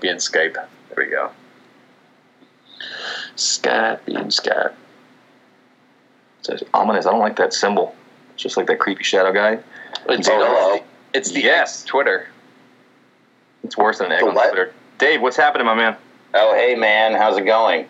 Be in Skype. There we go. Skype and Skype. It's ominous. I don't like that symbol. It's just like that creepy shadow guy. It's, Oh, it's the yes. Twitter. It's worse than an egg The on what? Twitter. Dave, what's happening, my man? Oh, hey man, how's it going?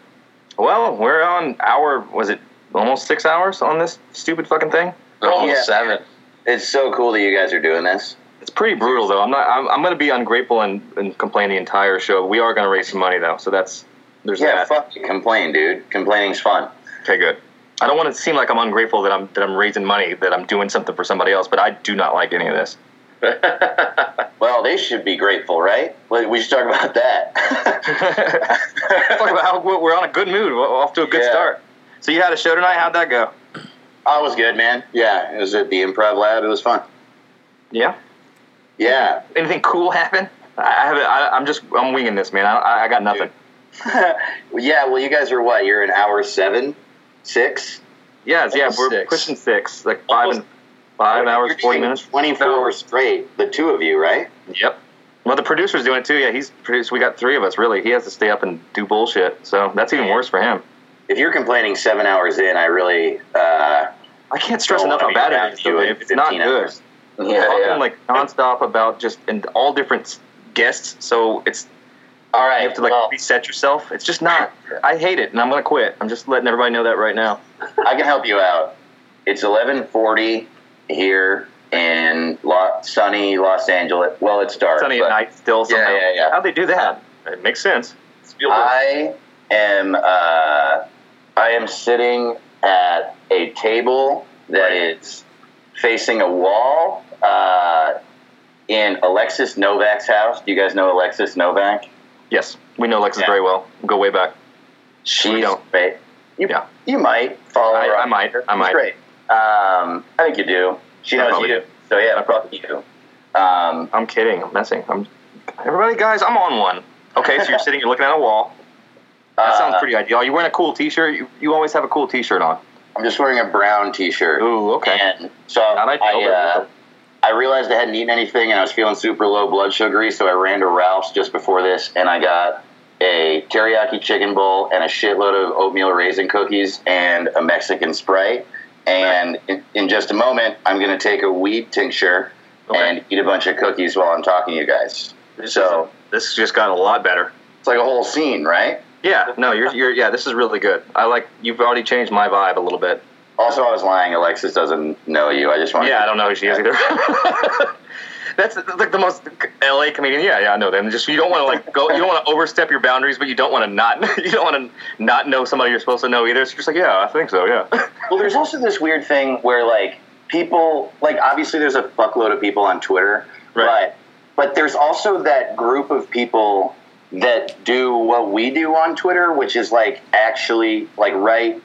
Well, we're on hour. Was it almost six hours on this stupid fucking thing? Almost Yeah. seven. It's so cool that you guys are doing this. It's pretty brutal, though. I'm not. I'm, I'm going to be ungrateful and, and complain the entire show. We are going to raise some money, though. So that's there's Yeah, that. fuck you. Complain, dude. Complaining's fun. Okay, good. I don't want to seem like I'm ungrateful that I'm that I'm raising money, that I'm doing something for somebody else, but I do not like any of this. Well, they should be grateful, right? We should talk about that. Talk about how we're on a good mood. We're off to a good Yeah. start. So you had a show tonight. How'd that go? oh, it was good, man. Yeah, it was at the Improv Lab. It was fun. Yeah. Yeah. Anything cool happen? I haven't. I, I'm just. I'm winging this, man. I, I got nothing. yeah, well, you guys are what? You're in hour seven? Six? Yeah, yeah. We're six. pushing six, like five and five hours, forty minutes. 24 straight, the two of you, right? Yep. Well, the producer's doing it too. Yeah, he's produced. We got three of us. Really, he has to stay up and do bullshit. So that's even worse for him. If you're complaining seven hours in, I really. Uh, I can't stress enough how bad it is. you Though, in It's not good. hours. Talking yeah, like nonstop about just and all different guests. So it's All right. you have to like well, reset yourself. It's just not. I hate it, and I'm gonna quit. I'm just letting everybody know that right now. I can help you out. It's 11:40 here in lo- sunny Los Angeles. Well, it's dark. Sunny at night still. Yeah, Somehow. yeah, yeah. How'd they do that? It makes sense. I am. Uh, I am sitting at a table that is facing a wall uh, in Alexis Novak's house. Do you guys know Alexis Novak? Yes, we know Lexus Yeah. very well. We go way back. She's don't. great. You, Yeah. you might follow I, her. I might. I might. great. Um, I think you do. She I knows you. do. So yeah, I probably you. Um, I'm kidding. I'm messing. I'm. Everybody, guys, I'm on one. Okay, so you're sitting, you're looking at a wall. That sounds uh, pretty ideal. You're wearing a cool T-shirt? You, you always have a cool T-shirt on. I'm just wearing a brown T-shirt. Ooh, okay. And so Not ideal, I, uh, I realized I hadn't eaten anything and I was feeling super low blood sugary, so I ran to Ralph's just before this and I got a teriyaki chicken bowl and a shitload of oatmeal raisin cookies and a Mexican Sprite. And in, in just a moment, I'm going to take a weed tincture Okay. and eat a bunch of cookies while I'm talking to you guys. This So This has just got a lot better. it's like a whole scene, right? Yeah, no, you're, you're, yeah, this is really good. I like, you've already changed my vibe a little bit. Also, I was lying. Alexis doesn't know you. I just want Yeah, I don't know who she is either. That's like the most LA comedian. Yeah, yeah, I know them. Just you don't want to like go. You don't want to overstep your boundaries, but you don't want to not. You don't want to not know somebody you're supposed to know either. So you're just like, yeah, I think so. Yeah. Well, there's also this weird thing where like people, like obviously there's a fuckload of people on Twitter, Right. but but there's also that group of people that do what we do on Twitter, which is like actually like write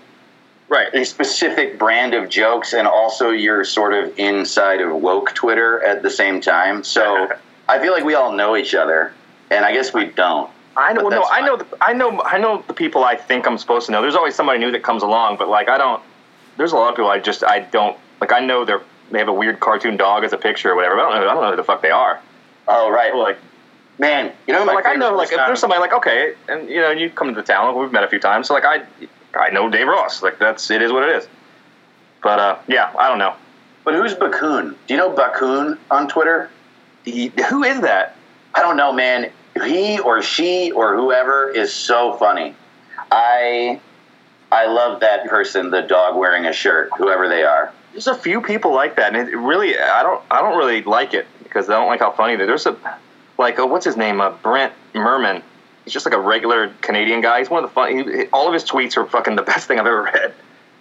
right. a specific brand of jokes, and also you're sort of inside of woke Twitter at the same time. So I feel like we all know each other, and I guess we don't. I know. No, I know. The, I know. I know the people I think I'm supposed to know. There's always somebody new that comes along, but like I don't. There's a lot of people I just I don't like. I know they're they have a weird cartoon dog as a picture or whatever. But I don't know. I don't know who the fuck they are. Oh right, Like, man. You know, my like I know. Like if there's um, somebody like okay, and you know you come to the town. We've met a few times. So like I I know Dave Ross. Like that's it is what it is. But uh, yeah, I don't know. but who's Bakun? Do you know Bakun on Twitter? He, who is that? I don't know, man. He or she or whoever is so funny. I I love that person, the dog wearing a shirt, whoever they are. There's a few people like that, and it really, I don't, I don't really like it because I don't like how funny they. There's a, like, uh, what's his name? Uh, Brent Merman. He's just like a regular Canadian guy. He's one of the fun. He, all of his tweets are fucking the best thing I've ever read.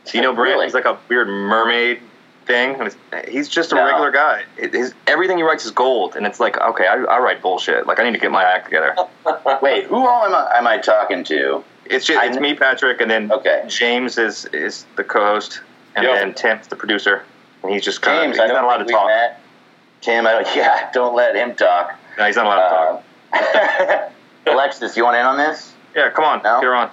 Do you know Brent? Really? He's like a weird mermaid thing. And he's just a No. regular guy. His, everything he writes is gold, and it's like, okay, I, I write bullshit. Like, I need to get my act together. Wait, who all am I, am I talking to? It's just, it's me, Patrick, and then Okay. James is is the co-host, and Yo. then Tim's the producer, and he's just kind James, of I he's not allowed to talk. met. Tim, I don't, yeah, don't let him talk. No, he's not allowed to uh, talk. Alexis, you want in on this? Yeah, come on, No? get her on.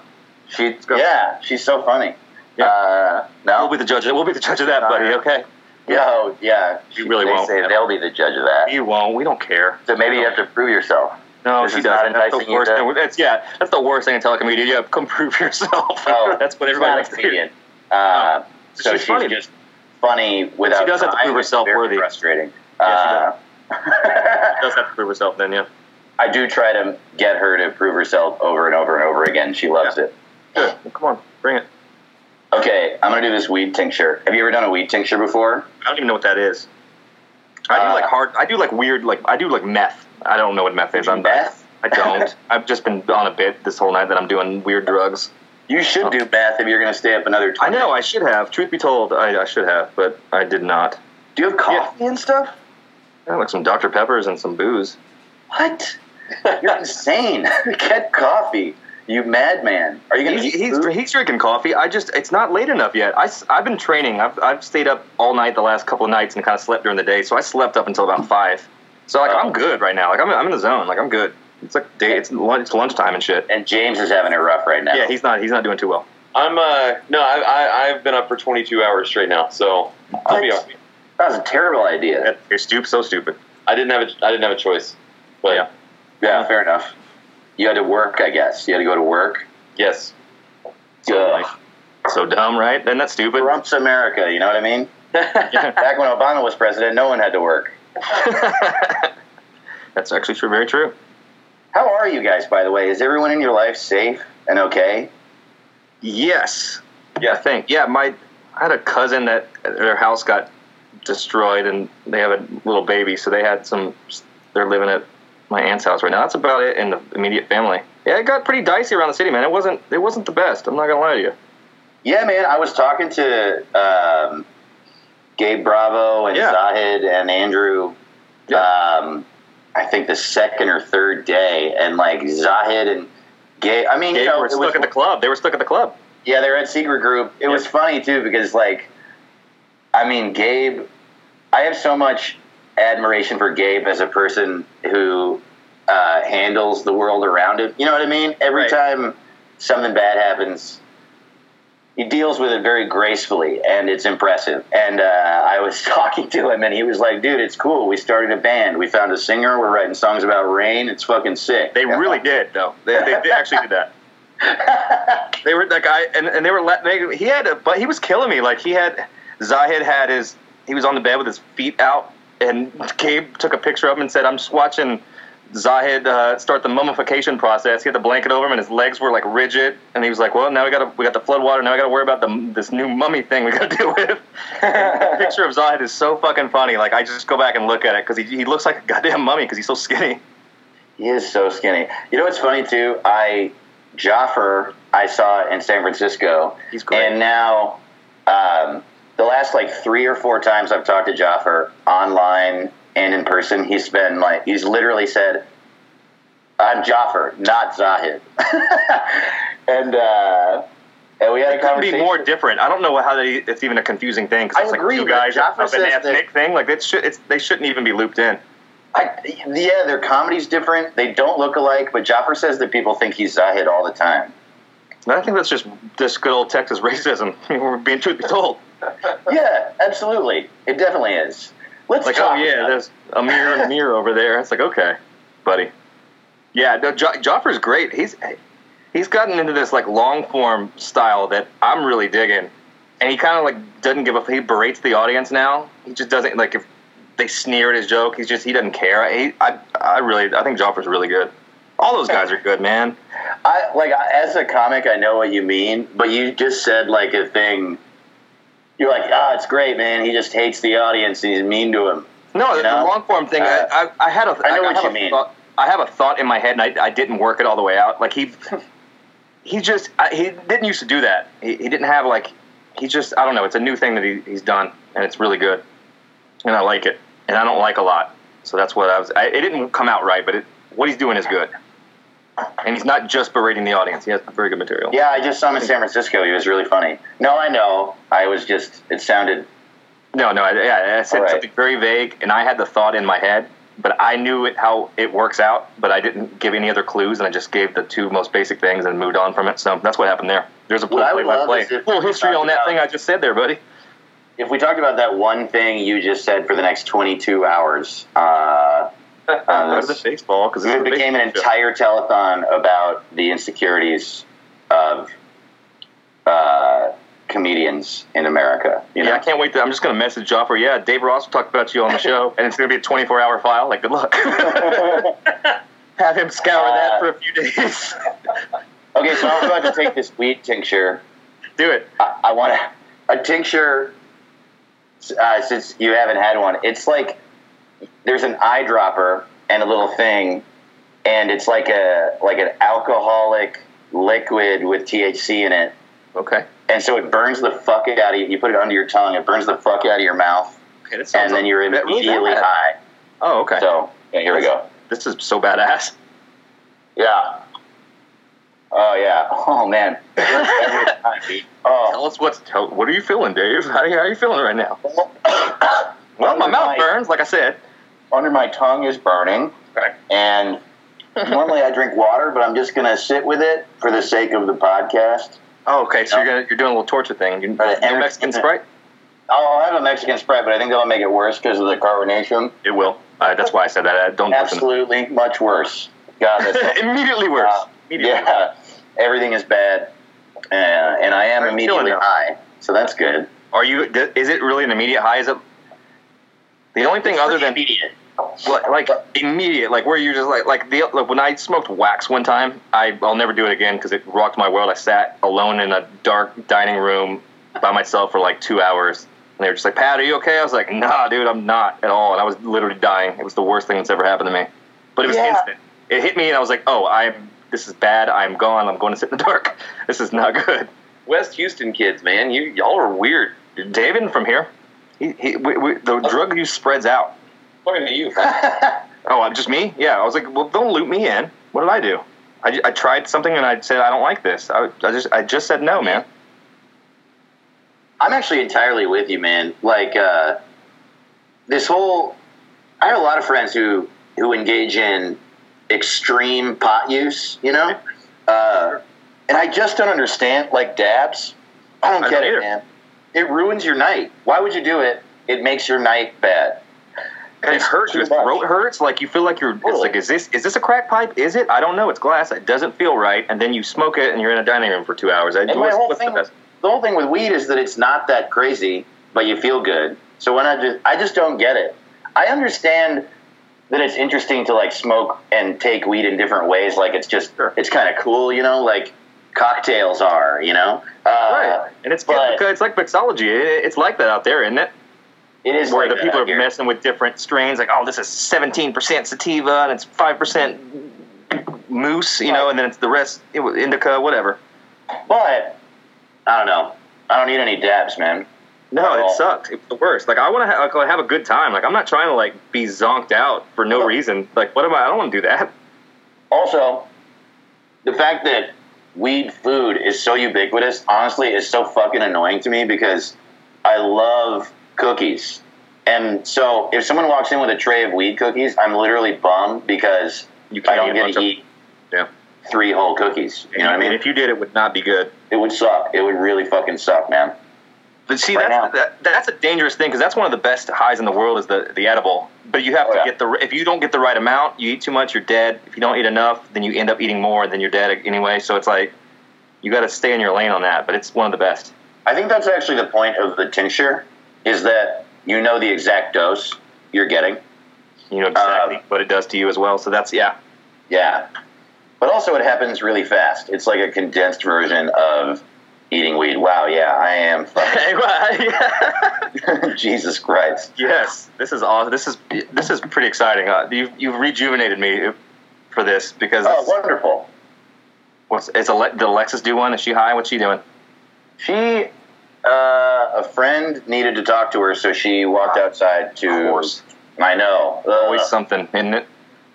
She, yeah, she's so funny. Yeah. Uh, no, We'll be the judge. We'll be the judge of that, buddy. Okay. Yo, yeah, You really they won't. Say they'll be the judge of that. You won't. We don't care. So maybe you have to prove yourself. No, This she doesn't. That's the enticing you worst to- thing. That's yeah. That's the worst thing in telecomedia. Yeah, come prove yourself. Oh, that's what everybody not likes a to comedian. Uh, so She's she's, funny. just funny without. She does have to prove herself very worthy. Frustrating. Yeah, uh, Does have to prove herself then, yeah. I do try to get her to prove herself over and over and over again. She loves it. Good. Well, come on, bring it. Okay, I'm gonna do this weed tincture. Have you ever done a weed tincture before? I don't even know what that is. I do Uh, like hard. I do like weird. Like I do like meth. I don't know what meth is. I'm Meth? I don't. I've just been on a bit this whole night that I'm doing weird drugs. You should do meth if you're gonna stay up another. 20 I know. I should have. Truth be told, I, I should have, but I did not. Do you have coffee and stuff? I like some Dr Peppers and some booze. What? You're insane. Get coffee, you madman. Are you gonna? He's, he's, he's drinking coffee. I just it's not late enough yet. I have been training. I've I've stayed up all night the last couple of nights and kind of slept during the day. So I slept up until about five. So like Oh. I'm good right now. Like I'm I'm in the zone. Like I'm good. It's like day. It's lunch. It's lunchtime and shit. and James is having it rough right now. Yeah, he's not. He's not doing too well. I'm uh no, I, I I've been up for 22 hours straight now, so I'll be What? alright. that was a terrible idea. You're stupid. So stupid. I didn't have a I didn't have a choice, but Yeah. Yeah, oh, fair enough. You had to work, I guess. You had to go to work. yes, Ugh. So dumb, right? Isn't that stupid? Trump's America. You know what I mean? Back when Obama was president, no one had to work. That's actually true. Very true. How are you guys, by the way? Is everyone in your life safe and okay? Yes. Yeah, I think. Yeah, my I had a cousin that their house got destroyed and they have a little baby, so they had some they're living at my aunt's house right now. That's about it in the immediate family. Yeah, it got pretty dicey around the city, man. It wasn't it wasn't the best. I'm not gonna lie to you. Yeah, man. I was talking to um, Gabe Bravo and Yeah. Zahid and Andrew. Um, I think the second or third day, and like Zahid and Gabe. I mean, They you know, were stuck was, at the club. They were stuck at the club. yeah, they were at Secret Group. It was funny too because like, I mean, Gabe. I have so much admiration for Gabe as a person who uh, handles the world around him. You know what I mean? Every Right. time something bad happens, he deals with it very gracefully, and it's impressive. And uh, I was talking to him, and he was like, "Dude, it's cool. We started a band. We found a singer. We're writing songs about rain. It's fucking sick." They really did, though. They, they, they actually did that. They were that guy, and, and they were let. They, he had, a, but he was killing me. Like he had, Zahid had his. He was on the bed with his feet out, and Gabe took a picture of him and said, "I'm just watching Zahid uh, start the mummification process." He had the blanket over him, and his legs were like rigid. And he was like, "Well, now we got we got the flood water. Now we got to worry about the this new mummy thing we got to deal with." the picture of Zahid is so fucking funny. Like I just go back and look at it because he, he looks like a goddamn mummy because he's so skinny. He is so skinny. You know what's funny too? I Joffer I saw in San Francisco. He's great. And now um, the last like three or four times I've talked to Joffer online and in person, he's been like he's literally said, "I'm Joffer, not Zahid." and uh, and we had a It could be more different. I don't know how they, it's even a confusing thing because I it's like agree, two guys of an ethnic thing. Like it should, it's, they shouldn't even be looped in. I, yeah, their comedy's different. They don't look alike, but Joffer says that people think he's Zahid all the time. I think that's just this good old Texas racism. We're being truth be told. Yeah, absolutely. It definitely is. Let's Like, oh, talk oh yeah, there's a mirror and a mirror over there. It's like, okay, buddy. Yeah, no, jo- Joffer's great. He's he's gotten into this like long form style that I'm really digging, and he kind of like doesn't give a. He berates the audience now. He just doesn't like if they sneer at his joke. He's just he doesn't care. He, I I really I think Joffer's really good. All those guys are good, man. I like as a comic, I know what you mean, but you just said like a thing. You're like, ah, it's great, man. He just hates the audience and he's mean to him. No, You the know? long form thing. Uh, I, I, I had a. I know what have you a mean. Thought, I have a thought in my head, and I, I didn't work it all the way out. Like he, he just I, he didn't used to do that. He, he didn't have like he just I don't know. It's a new thing that he, he's done, and it's really good, and I like it. And I don't like a lot, so that's what I was. I, it didn't come out right, but it, what he's doing is good, and he's not just berating the audience. He has very good material. Yeah, I just saw him in San Francisco. He was really funny. No, I know. I was just. It sounded. No, no, I, yeah, I said right. something very vague, and I had the thought in my head, but I knew it, how it works out, but I didn't give any other clues, and I just gave the two most basic things and moved on from it. So that's what happened there. There's a play love play, is full history on that thing I just said there, buddy. If we talked about that one thing you just said for the next 22 hours, uh, To the baseball because it became an entire telethon about the insecurities of uh, comedians in America. You know? Yeah, I can't wait. To, I'm just going to message Joffer. Yeah, Dave Ross will talk about you on the show, and it's going to be a 24 hour file. Like, good luck. Have him scour Uh, that for a few days. Okay, so I'm about to take this weed tincture. Do it. I, I want a, a tincture. Uh, since you haven't had one, it's like there's an eyedropper and a little thing, and it's like a like an alcoholic liquid with THC in it, Okay. and so it burns the fuck out of you. You put it under your tongue, it burns the fuck out of your mouth, Okay, that sounds and then you're immediately high. Oh, okay. So yeah, here we go. This is so badass. Yeah. Oh yeah. Oh man. Every time, dude. Oh. Tell us what's. Tell, what are you feeling, Dave? How are you, how are you feeling right now? Well, my mouth burns, like I said. Under my tongue is burning, Okay. and normally I drink water, but I'm just gonna sit with it for the sake of the podcast. Oh, okay. So you're gonna you're doing a little torture thing. You, Right, no Mexican Sprite. I'll have a Mexican Sprite, but I think that'll make it worse because of the carbonation. It will. Uh, that's why I said that. Uh, don't listen. Absolutely, much worse. God, Immediately worse. Uh, Immediately. yeah, everything is bad, uh, and I am feeling immediately high, so that's good. Are you? Is it really an immediate high? Is it? The only thing other than immediate. Like, like immediate, like where you're just like like the like when I smoked wax one time, I I'll never do it again because it rocked my world. I sat alone in a dark dining room by myself for like two hours, and they were just like, "Pat, are you okay?" I was like, "Nah, dude, I'm not at all," and I was literally dying. It was the worst thing that's ever happened to me, but it was Yeah. instant. It hit me, and I was like, "Oh, I'm this is bad. I'm gone. I'm going to sit in the dark. This is not good." West Houston kids, man, you y'all are weird. David from here, he, he we, we, the drug use spreads out. Talking to you. Oh, uh, just me? Yeah. I was like, well, don't loop me in. What did I do? I, I tried something and I said I don't like this. I, I just I just said no, man. I'm actually entirely with you, man. Like uh, this whole, I have a lot of friends who who engage in extreme pot use. You know, uh, and I just don't understand. Like dabs, I don't I get don't it, either. man. It ruins your night. Why would you do it? It makes your night bad. And it hurts. Your much. throat hurts. Like you feel like you're. It's like is this is this a crack pipe? Is it? I don't know. It's glass. It doesn't feel right. And then you smoke it and you're in a dining room for two hours. I, And my whole the thing, best? the whole thing with weed is that it's not that crazy, but you feel good. So when I just, I just don't get it. I understand that it's interesting to like smoke and take weed in different ways. Like it's just, it's kind of cool, you know, like cocktails are, you know. Uh, Right. And it's but- it's like mixology. It's like that out there, isn't it? It is Where like the people are messing with different strains. Like, oh, this is 17% sativa and it's 5% moose, you know, and then it's the rest indica, whatever. But I don't know. I don't need any dabs, man. No, it sucked. It was the worst. Like I want to ha- like, have a good time. Like I'm not trying to like be zonked out for no Well- reason. Like what am I? I don't want to do that. Also, the fact that weed food is so ubiquitous, honestly, is so fucking annoying to me because I love cookies. And so if someone walks in with a tray of weed cookies, I'm literally bummed because You I can't don't get to eat Yeah. three whole cookies. You know what I mean? if you did, it would not be good. It would suck. It would really fucking suck, man. But see, Right that's that, that's a dangerous thing because that's one of the best highs in the world is the the edible. But you have Oh, to yeah. get the if you don't get the right amount, you eat too much, you're dead. If you don't eat enough, then you end up eating more, then you're dead anyway. So it's like you got to stay in your lane on that. But it's one of the best. I think that's actually the point of the tincture is that you know the exact dose you're getting. You know exactly Um, what it does to you as well. So that's yeah. Yeah. But also, it happens really fast. It's like a condensed version of eating weed. Wow, yeah, I am. fucking- Jesus Christ. Yes, this is awesome. This is this is pretty exciting. Uh, you've you've rejuvenated me for this because Oh, wonderful. what's is Ale- did Alexis do one? Is she high? What's she doing? She, uh, a friend needed to talk to her, so she walked outside to. Of course. I know. Always Uh, something, isn't it?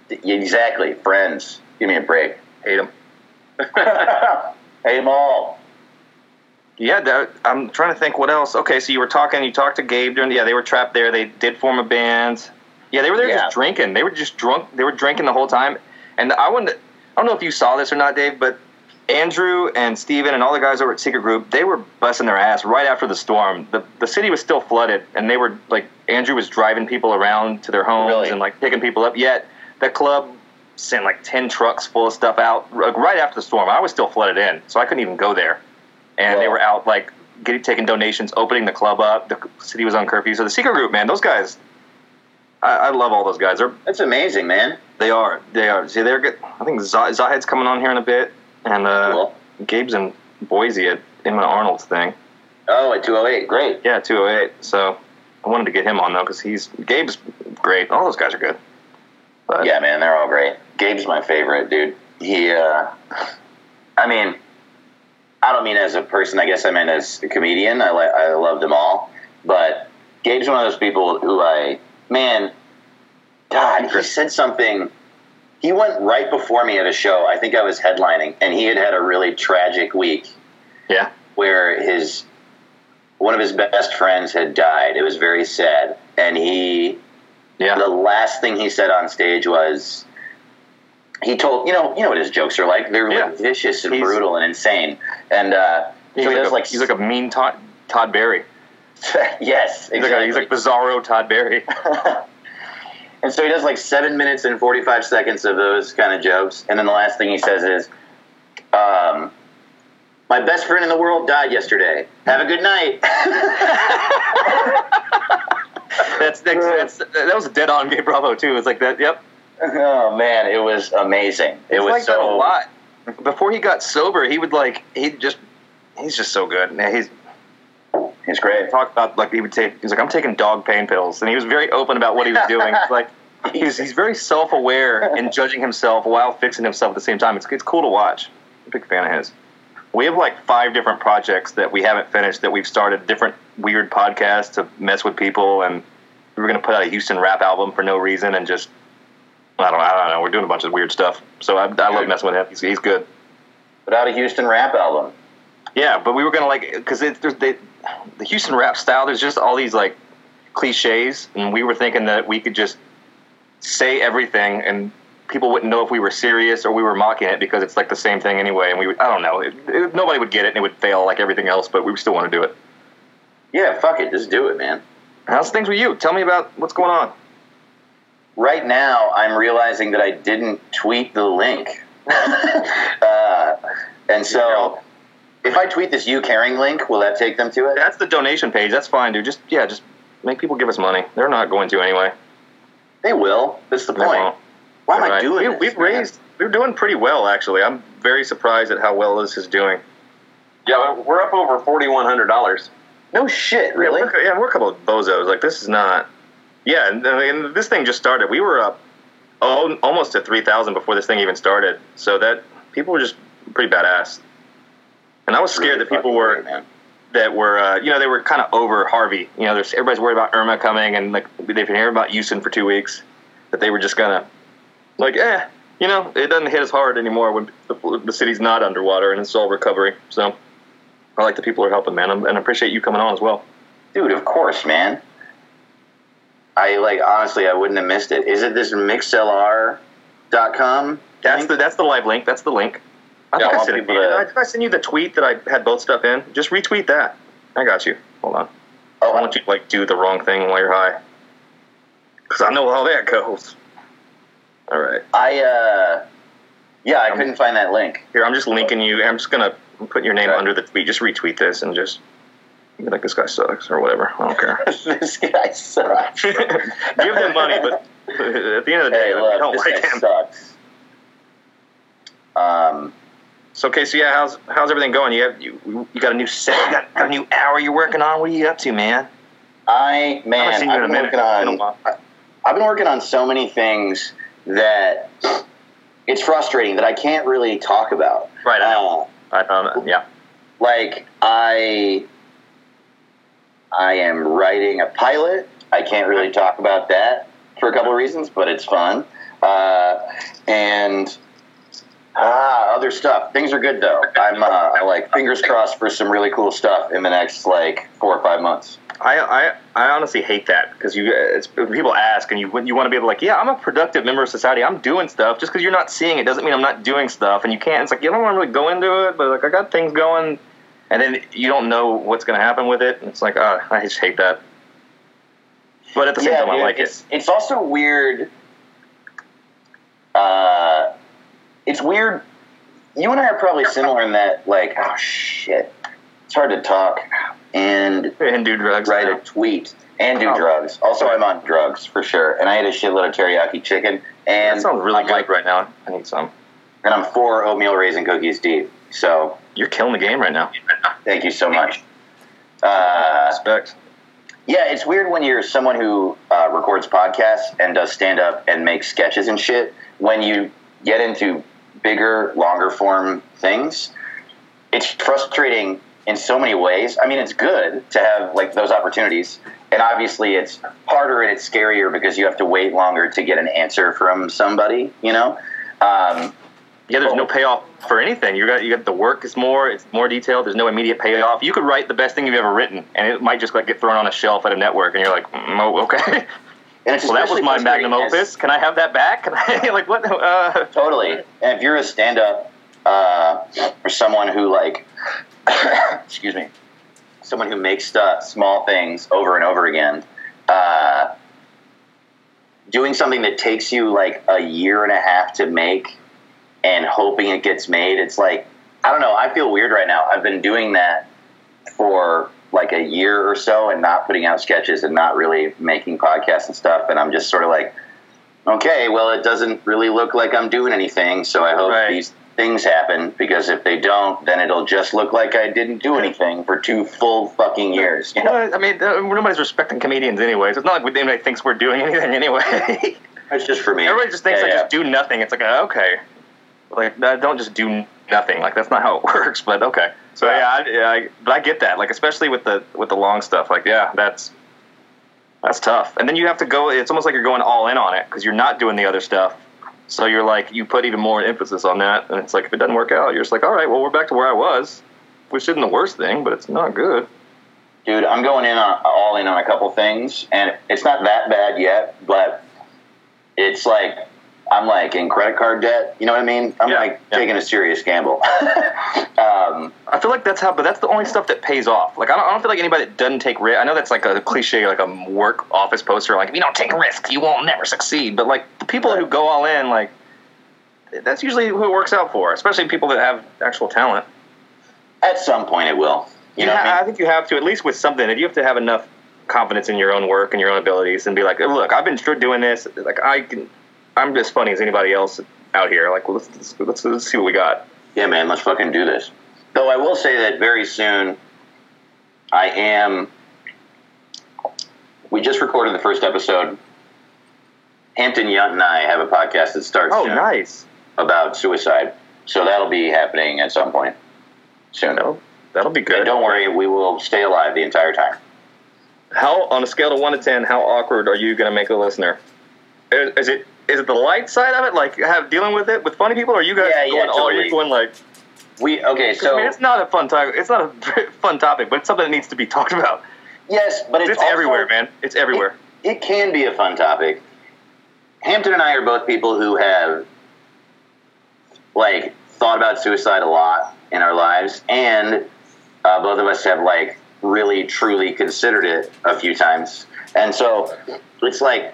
exactly. Friends. Give me a break. Hate them. hey, Maul. Yeah, that, I'm trying to think what else. Okay, so you were talking. You talked to Gabe during. Yeah, they were trapped there. They did form a band. Yeah, they were there Yeah. just drinking. They were just drunk. They were drinking the whole time. And I wouldn't. I don't know if you saw this or not, Dave, but Andrew and Steven and all the guys over at Secret Group, they were busting their ass right after the storm. The the city was still flooded, and they were like Andrew was driving people around to their homes Really? and like picking people up. Yet the club sent like ten trucks full of stuff out right after the storm. I was still flooded in, so I couldn't even go there. And they were out like getting taking donations, opening the club up. The city was on curfew, so the secret group, man, those guys. I, I love all those guys. They're That's amazing, man. they are they are. See, they're good. I think Zah- Zahid's coming on here in a bit, and uh, Cool. Gabe's in Boise at Emma Arnold's thing. Oh, at 208. Great. Yeah, 208. So I wanted to get him on though because he's Gabe's great. All those guys are good. But Yeah, man, they're all great. Gabe's my favorite, dude. He, uh, I mean, I don't mean as a person. I guess I meant as a comedian. I like, I love them all. But Gabe's one of those people who I, man, God, he said something. He went right before me at a show. I think I was headlining, and he had had a really tragic week yeah, where his one of his best friends had died. It was very sad, and he yeah, the last thing he said on stage was he told you know you know what his jokes are like they're Yeah. vicious and He's- brutal and insane and uh, he's, so he like does a, like he's like a mean Todd, Todd Barry. yes He's like a, he's like Bizarro Todd Barry. and so he does like seven minutes and forty five seconds of those kind of jokes and then the last thing he says is um, my best friend in the world died yesterday have a good night that's, that's, that's that was a dead on Gabe Bravo too. It's like that. Yep, oh man it was amazing it was like so a lot. Before he got sober, he would like he'd just he's just so good. He's he's great talked about like he would take he's like I'm taking dog pain pills and he was very open about what he was doing. Like he's he's very self aware in judging himself while fixing himself at the same time. It's it's cool to watch. I'm a big fan of his. We have like five different projects that we haven't finished that we've started different weird podcasts to mess with people and we were gonna put out a Houston rap album for no reason and just I don't I don't know. We're doing a bunch of weird stuff. So I, I love messing with him. He's, he's good. put out a Houston rap album Yeah, but we were gonna like because there's they, the Houston rap style. There's just all these like cliches, and we were thinking that we could just say everything, and people wouldn't know if we were serious or we were mocking it because it's like the same thing anyway. And we would I don't know. It, it, nobody would get it, and it would fail like everything else. But we still want to do it. yeah fuck it just do it man How's things with you? Tell me about what's going on. right now I'm realizing that I didn't tweet the link. uh, and so if I tweet this YouCaring link, will that take them to it? That's the donation page. That's fine, dude. Just yeah, just make people give us money. They're not going to anyway. They will. That's the They point. won't. Why am I Right. doing we, this? We've man? raised. We're doing pretty well, actually. I'm very surprised at how well this is doing. Yeah, we're up over forty one hundred dollars. No shit, really? Yeah, we're, yeah, we're a couple of bozos. Like this is not. Yeah, and, and this thing just started. We were up oh, almost to three thousand before this thing even started. So that people were just pretty badass. And I was scared that people were great, that were uh, you know they were kind of over Harvey. You know, there's everybody's worried about Irma coming, and like they've been hearing about Houston for two weeks. That they were just gonna like, eh, you know, it doesn't hit as hard anymore when the, the city's not underwater and it's all recovery. So I like the people who are helping, man, and I appreciate you coming on as well. Dude, of course, man. I like honestly I wouldn't have missed it. Is it this mixlr.com? That's the that's the live link. That's the link. I Yeah, think I I sent it to people you. I, did I send you the tweet that I had both stuff in? Just retweet that. I got you. Hold on. I Oh, want you to like do the wrong thing while you're high, because I know how that goes. All right. I uh yeah, I couldn't find that link. Here, I'm just linking you. I'm just gonna put your name Okay. under the tweet. Just retweet this and just be like this guy sucks or whatever. I don't care. this guy sucks. Give them money, but at the end of the day, Hey, I don't this like guy him. sucks. Um, So, okay, so yeah, how's how's everything going? You have you you got a new set, you got, got a new hour you're working on. What are you up to, man? I I man, haven't seen you I've in been working on. I've been working on so many things that it's frustrating that I can't really talk about. Right, I know. Uh, I that. Yeah. like I, I am writing a pilot. I can't really talk about that for a couple of reasons, but it's fun. Uh, and ah, other stuff. Things are good though. I'm uh, like fingers crossed for some really cool stuff in the next like four or five months. I, I, I honestly hate that because you it's, people ask and you you want to be able to like yeah I'm a productive member of society I'm doing stuff just because you're not seeing it doesn't mean I'm not doing stuff and you can't it's like you don't want to really go into it but like I got things going and then you don't know what's going to happen with it and it's like uh, I just hate that but at the same time I dude, like it it's, It's also weird. Uh, it's weird. You and I are probably similar in that, like, oh shit, it's hard to talk and And do drugs. write a tweet and do Oh. drugs. Also, I'm on drugs for sure, and I ate a shitload of teriyaki chicken. And That sounds really I'm good like- right now. I need some. and I'm four oatmeal raisin cookies deep. So You're killing the game right now. thank you so much. Uh, Respect. Yeah, it's weird when you're someone who uh, records podcasts and does stand up and makes sketches and shit. When you get into bigger, longer form things, it's frustrating in so many ways. I mean, it's good to have like those opportunities, and obviously it's harder and it's scarier because you have to wait longer to get an answer from somebody. You know. Um, Yeah, there's no payoff for anything. You got you got the work is more, it's more detailed. There's no immediate payoff. You could write the best thing you've ever written, and it might just like get thrown on a shelf at a network, and you're like, mm, oh, okay. and it's well, that was my magnum opus. as- Can I have that back? Can I like what? Uh, Totally. And if you're a stand up uh, or someone who, like, excuse me, someone who makes stuff, small things over and over again, uh, doing something that takes you like a year and a half to make and hoping it gets made, it's like, I don't know, I feel weird right now. I've been doing that for like a year or so and not putting out sketches and not really making podcasts and stuff. And I'm just sort of like, okay, well, it doesn't really look like I'm doing anything, so I hope Right. these things happen because if they don't, then it'll just look like I didn't do anything for two full fucking years. You know? well, I mean, nobody's respecting comedians anyway. So It's not like anybody thinks we're doing anything anyway. It's just for me. Everybody just thinks Yeah, I yeah. just do nothing. It's like okay, like uh, don't just do nothing. Like that's not how it works. But okay. So yeah, I, yeah I, but I get that. Like especially with the with the long stuff. Like yeah, that's that's tough. And then you have to go. It's almost like you're going all in on it because you're not doing the other stuff. So you're like you put even more emphasis on that, and it's like if it doesn't work out, you're just like all right, well we're back to where I was, which isn't the worst thing, but it's not good. Dude, I'm going in on all in on a couple things, and it's not that bad yet, but it's like I'm like in credit card debt. You know what I mean? I'm Yeah, like yeah. taking a serious gamble. um, I feel like that's how, but that's the only stuff that pays off. Like I don't, I don't feel like anybody that doesn't take risk. I know that's like a cliche, like a work office poster. Like if you don't take risks, you won't never succeed. But like the people who go all in, like that's usually who it works out for. Especially people that have actual talent. at some point, it will. You You know ha- what I I, think you have to at least with something. If you have to have enough confidence in your own work and your own abilities, and be like, look, I've been doing this. Like I can, I'm as funny as anybody else out here. Like let's, let's let's let's see what we got. Yeah, man, let's fucking do this. Though I will say that very soon, I am. We just recorded the first episode. Hampton Yount and I have a podcast that starts Oh, nice. about suicide. So that'll be happening at some point soon. That'll, that'll be good. And don't worry, we will stay alive the entire time. How on a scale of one to ten, how awkward are you going to make a listener? Is, is it is it the light side of it, like have dealing with it with funny people, or are you guys Yeah, yeah, going all? Are you going like? We okay, 'cause, I mean, so it's not a fun topic. It's not a fun topic, but it's something that needs to be talked about. yes, but it's, It's, also- everywhere, man. It's everywhere. It can be a fun topic. Hampton and I are both people who have like thought about suicide a lot in our lives, and uh, both of us have like really truly considered it a few times, and so it's like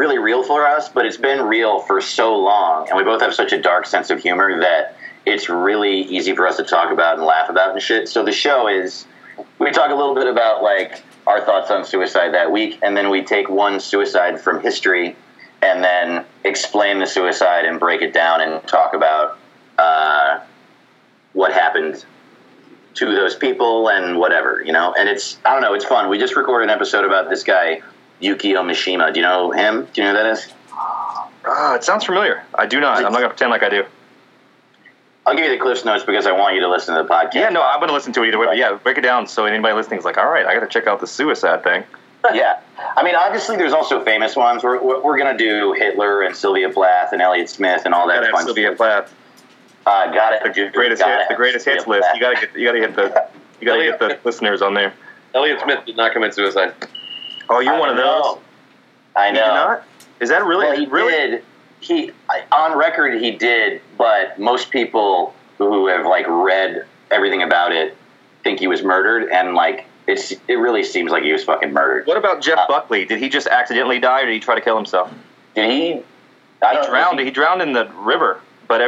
really real for us. But it's been real for so long, and we both have such a dark sense of humor that it's really easy for us to talk about and laugh about and shit. So the show is we talk a little bit about like our thoughts on suicide that week, and then we take one suicide from history and then explain the suicide and break it down and talk about uh, what happened to those people and whatever, you know. And it's I don't know, it's fun. We just recorded an episode about this guy Yukio Mishima. Do you know him? Do you know who that is? Ah, it sounds familiar. I do not. I'm not going to pretend like I do. I'll give you the Cliff's notes because I want you to listen to the podcast. Yeah, no, I'm going to listen to it either way. But yeah, break it down so anybody listening is like, all right, I got to check out the suicide thing. yeah. I mean, obviously, there's also famous ones. We're, we're, we're going to do Hitler and Sylvia Plath and Elliott Smith and all that Got to fun Sylvia stuff. Plath. Uh, got it. The greatest Gotta hits, the greatest hits list. Plath. You got to get, you got to hit the, you got to get the listeners on there. Elliott Smith did not commit suicide. Oh, you're I one of know. those. I You know. did not? Is that really? Well, he really? did. He on record he did, but most people who have like read everything about it think he was murdered, and like it's it really seems like he was fucking murdered. What about Jeff Uh, Buckley? Did he just accidentally die, or did he try to kill himself? Did he? I He drowned. He drowned in the river. But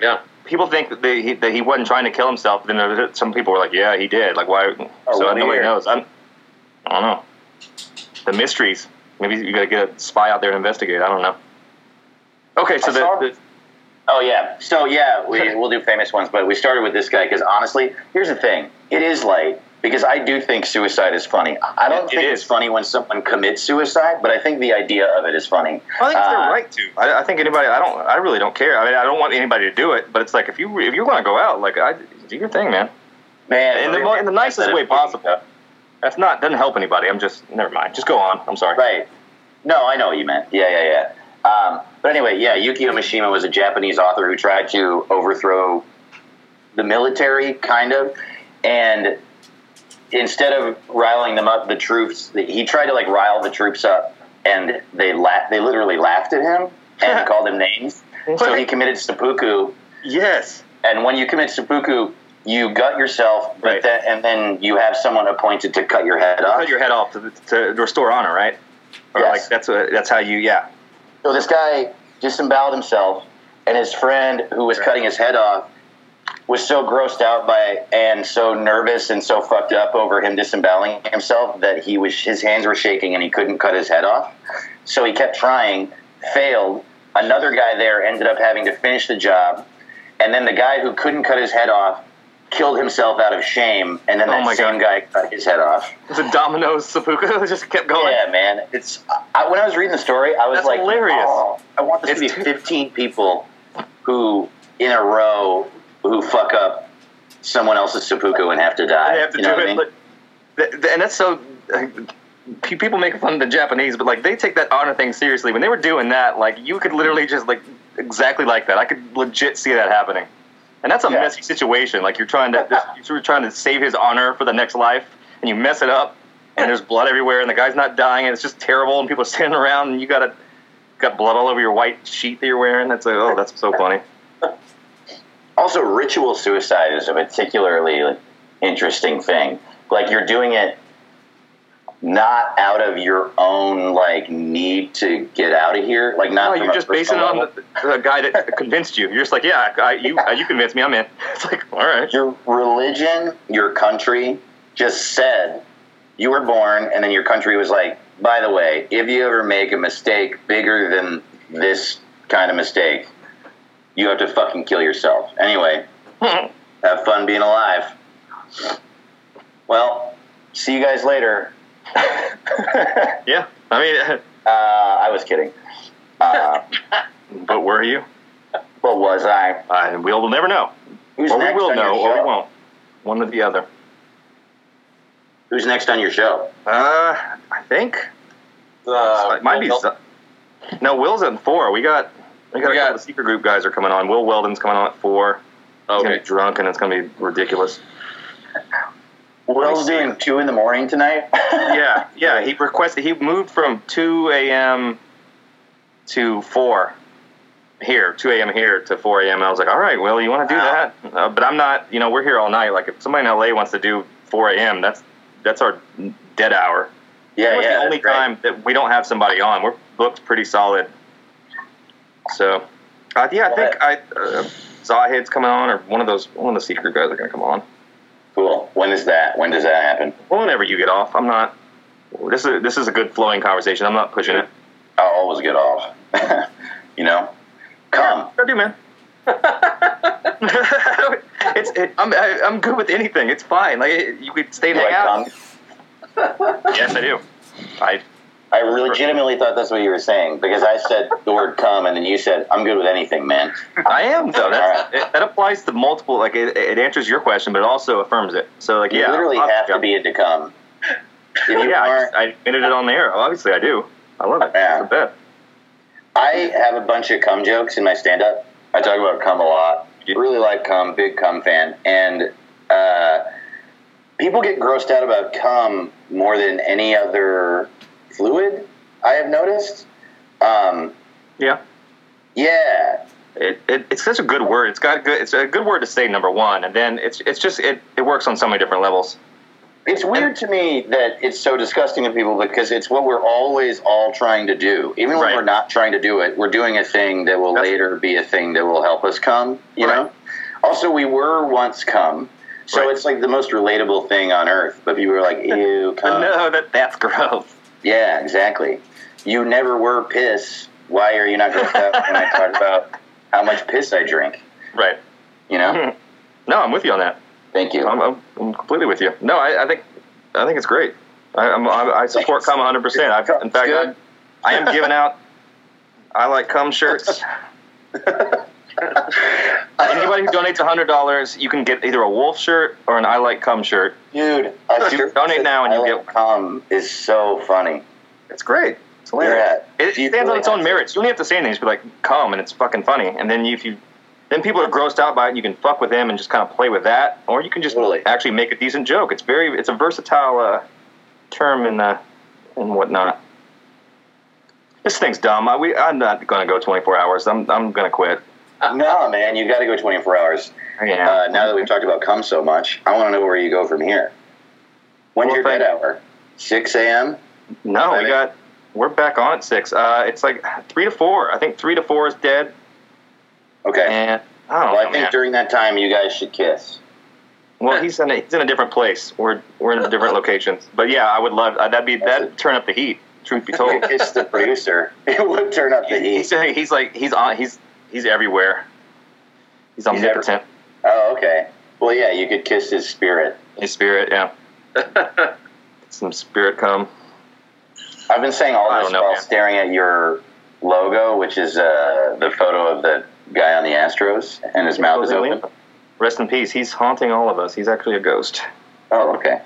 yeah. people think that, they, he, that he wasn't trying to kill himself. Then some people were like, "Yeah, he did." Like, why? Oh, so nobody knows. I'm, I don't know. The mysteries. Maybe you got to get a spy out there to investigate. I don't know. Okay, so I the, the Oh yeah. So yeah, we we'll do famous ones, but we started with this guy because honestly, here's the thing: it is light because I do think suicide is funny. I don't It- it think is. it's funny when someone commits suicide, but I think the idea of it is funny. I think they're Uh, right to. I, I think anybody. I don't. I really don't care. I mean, I don't want anybody to do it. But it's like if you if you want to go out, like I do your thing, man. Man, In the in the nicest way possible. That's not doesn't help anybody. I'm just never mind. Just go on. I'm sorry. Right. No, I know what you meant. Yeah, yeah, yeah. Um, but anyway, yeah, Yukio Mishima was a Japanese author who tried to overthrow the military, kind of, and instead of riling them up, the troops, he tried to like rile the troops up, and they la- they literally laughed at him and called him names. So he committed seppuku, Yes. and when you commit seppuku, you gut yourself, but Right. then, and then you have someone appointed to cut your head off. Cut your head off to, to restore honor, right? Or Yes. like that's a, that's how you yeah. So this guy disemboweled himself, and his friend who was cutting his head off was so grossed out by and so nervous and so fucked up over him disemboweling himself that he was his hands were shaking and he couldn't cut his head off. So he kept trying, failed. Another guy there ended up having to finish the job, and then the guy who couldn't cut his head off killed himself out of shame, and then Oh that same God. guy cut his head off. It's a dominoes seppuku. It just kept going. Yeah, man. It's I, when I was reading the story, I was That's like, hilarious. "Oh, I want this It's to be too- 15 people who in a row who fuck up someone else's seppuku and have to die. They have to you do it. I mean? But, th- th- and that's so. Uh, people make fun of the Japanese, but like they take that honor thing seriously. When they were doing that, like you could literally just like exactly like that. I could legit see that happening. And that's a Yeah. messy situation. Like you're trying to you're trying to save his honor for the next life, and you mess it up, and there's blood everywhere, and the guy's not dying, and it's just terrible, and people are standing around, and you got to got blood all over your white sheet that you're wearing. That's like, oh, that's so funny. Also, ritual suicide is a particularly like, interesting thing. Like you're doing it not out of your own like need to get out of here. Like not. No, from you're just basing it on the, the guy that convinced you. You're just like, yeah, I, you uh, you convinced me, I'm in. It's like, all right. your religion, your country just said you were born, and then your country was like, by the way, if you ever make a mistake bigger than this kind of mistake, you have to fucking kill yourself. Anyway, have fun being alive. Well, see you guys later. Yeah, I mean, Uh, I was kidding. Uh, but were you? what was I? Uh, we'll never know, Who's or we will know, or we won't. One or the other. Who's next on your show? Uh, I think Uh, it might be. well, Z- No, Will's at four. We got we got We a got- couple of secret group guys are coming on. Will Weldon's coming on at four. He's gonna Okay. be drunk and it's gonna be ridiculous. Will's doing two in the morning tonight. yeah, yeah. He requested. He moved from two a.m. to four here, two a.m. here to four a.m. I was like, all right, Will, you want to do Wow. that? Uh, but I'm not. You know, we're here all night. Like, if somebody in LA wants to do four a.m., that's that's our dead hour. yeah, It's yeah. the only great. time that we don't have somebody on. We're booked pretty solid. So, uh, yeah, I think I uh, Zahid's coming on, or one of those one of the secret guys are going to come on. Cool. When is that? When does that happen? Well, whenever you get off, I'm not. This is this is a good flowing conversation. I'm not pushing it. I'll always get off. you know? Come. I do, man. it's it, I'm I, I'm good with anything. It's fine. Like you could stay and hang I out. Yes, I do. I I legitimately thought that's what you were saying because I said the word come and then you said, I'm good with anything, man. I am though. That's, it, that applies to multiple. Like it, it answers your question, but it also affirms it. So like You yeah, literally have to be into come. If you Yeah, I, just, I it on the air. Obviously, I do. I love it. Yeah. It's the best. I have a bunch of cum jokes in my stand up. I talk about cum a lot. Yeah. Really like cum, big cum fan. And uh, people get grossed out about cum more than any other fluid, I have noticed. Um, Yeah. yeah. It, it, it's such a good word. It's got good. It's a good word to say. Number one, and then it's it's just it, it works on so many different levels. It's weird to me that it's so disgusting to people because it's what we're always all trying to do. Even when Right. we're not trying to do it, we're doing a thing that will That's- later be a thing that will help us come. You Right. know. Also, we were once come, so Right. it's like the most relatable thing on earth. But people are like, "Ew, come." no, that that's gross. Yeah, exactly. You never were piss. Why are you not grossed out when I talk about how much piss I drink? Right. You know. Mm-hmm. No, I'm with you on that. Thank you. I'm, I'm, I'm completely with you. No, I, I think I think it's great. I, I'm, I, I support cum 100. percent In fact, I, I am giving out. I like cum shirts. Anybody who donates hundred dollars, you can get either a wolf shirt or an I like cum shirt. Dude, a shirt donate now and I you Like get- cum is so funny. It's great. It's hilarious. Yeah. It, it stands on its own merits. You don't have to say anything. Just be like cum, and it's fucking funny. And then if you, then people are grossed out by it. and You can fuck with them and just kind of play with that, or you can just actually make a decent joke. It's very, it's a versatile uh, term and uh, and whatnot. This thing's dumb. I, we, I'm not going to go 24 hours. I'm, I'm going to quit. No, man, you got to go 24 hours. Yeah. Uh, now that we've talked about cum so much, I want to know where you go from here. When's Well, your dead hour? 6 a.m.? no, we got. We're back on at six. Uh, it's like three to four. I think three to four is dead. Okay. And I don't well, know. I think man. during that time, you guys should kiss. Well, he's in a, he's in a different place. We're we're in different locations. But yeah, I would love uh, that'd be that'd turn up the heat. Truth be told, kiss the producer. It would turn up the he's heat. he's like he's on he's he's everywhere. He's omnipotent. Oh, okay. Well, yeah, you could kiss his spirit. His spirit, yeah. Some spirit come. I've been saying all this know, while man. staring at your logo, which is uh, the photo of the guy on the Astros, and his mouth is open. Rest in peace. He's haunting all of us. He's actually a ghost. Oh, okay.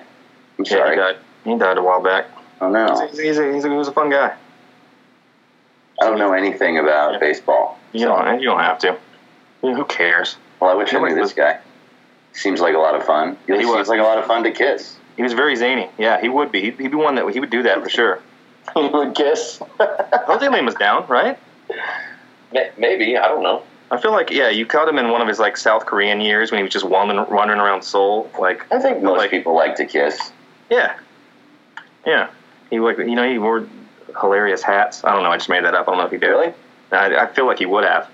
I'm Yeah, sorry. he died. He died a while back. Oh no, He's, he's, a, he's a, he was a fun guy. I don't know anything about Yeah. baseball. You don't you don't have to. Who cares? Well, I wish I knew this guy. Seems like a lot of fun. He, He seems was. like a lot of fun to kiss. He was very zany. Yeah, he would be. He'd, he'd be one that he would do that for sure. He would kiss. Jose was down, right? Maybe I don't know. I feel like yeah, you caught him in one of his like South Korean years when he was just wandering, wandering around Seoul. Like I think most Like- people like to kiss. yeah, yeah. He like you know he wore hilarious hats. I don't know. I just made that up. I don't know if he did. Really? I, I feel like he would have.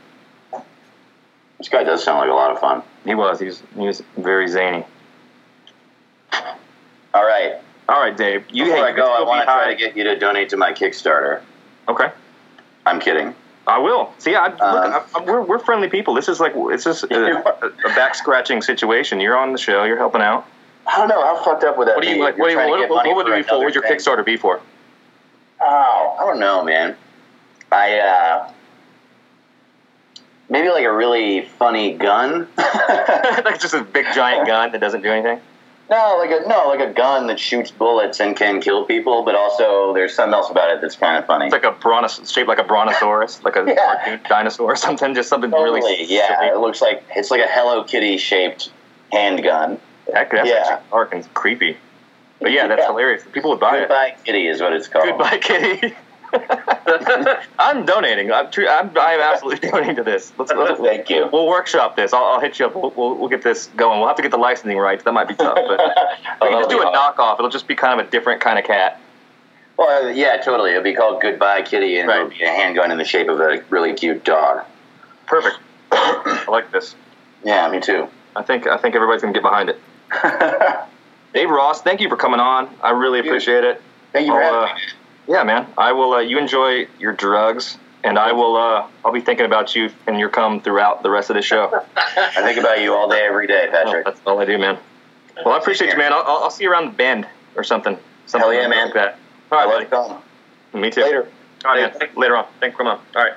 This guy does sound like a lot of fun. He was. He was. He was very zany. All right. All right, Dave. You Before I you go, I want to try to get you to donate to my Kickstarter. Okay. I'm kidding. I will. See, I, look, Um, I, we're, we're friendly people. This is like it's just a, a back scratching situation. You're on the show. You're helping out. I don't know how fucked up would that What do be. like? What, you, what, what, what would it be for? Would your thing. Kickstarter be for? Oh, I don't know, man. I uh, maybe like a really funny gun. like just a big giant gun that doesn't do anything. no, like a no, like a gun that shoots bullets and can kill people, but also there's something else about it that's kind of funny. It's like a brontos shaped like a brontosaurus, like a Yeah. dinosaur or something. Just something totally, really yeah. silly. It looks like it's like a Hello Kitty shaped handgun. Heck, that's Yeah. actually dark and creepy. But yeah, that's Yeah. hilarious. People would buy it. Goodbye Kitty is what it's called. Goodbye, Kitty. I'm donating. I'm, true, I'm, I'm absolutely donating to this. Let's, let's, Thank you. We'll workshop this. I'll, I'll hit you up. We'll, we'll, we'll get this going. We'll have to get the licensing rights. That might be tough, but we can just do a hard. knockoff. It'll just be kind of a different kind of cat. Well, uh, yeah, totally. It'll be called Goodbye Kitty, and it'll be a handgun in the shape of a really cute dog. Perfect. I like this. Yeah, me too. I think I think everybody's gonna get behind it. Dave Ross, thank you for coming on. I really appreciate it. Thank you for I'll, having uh, me. Yeah, man. I will. Uh, you enjoy your drugs, and I will. Uh, I'll be thinking about you and your cum throughout the rest of the show. I think about you all day, every day, Patrick. That's all I do, man. Well, I appreciate you, man. I'll, I'll see you around the bend or something. something Hell yeah, man. Like that. All right, buddy. Me too. Later. All right, man. Later on. Thanks for coming on. All right.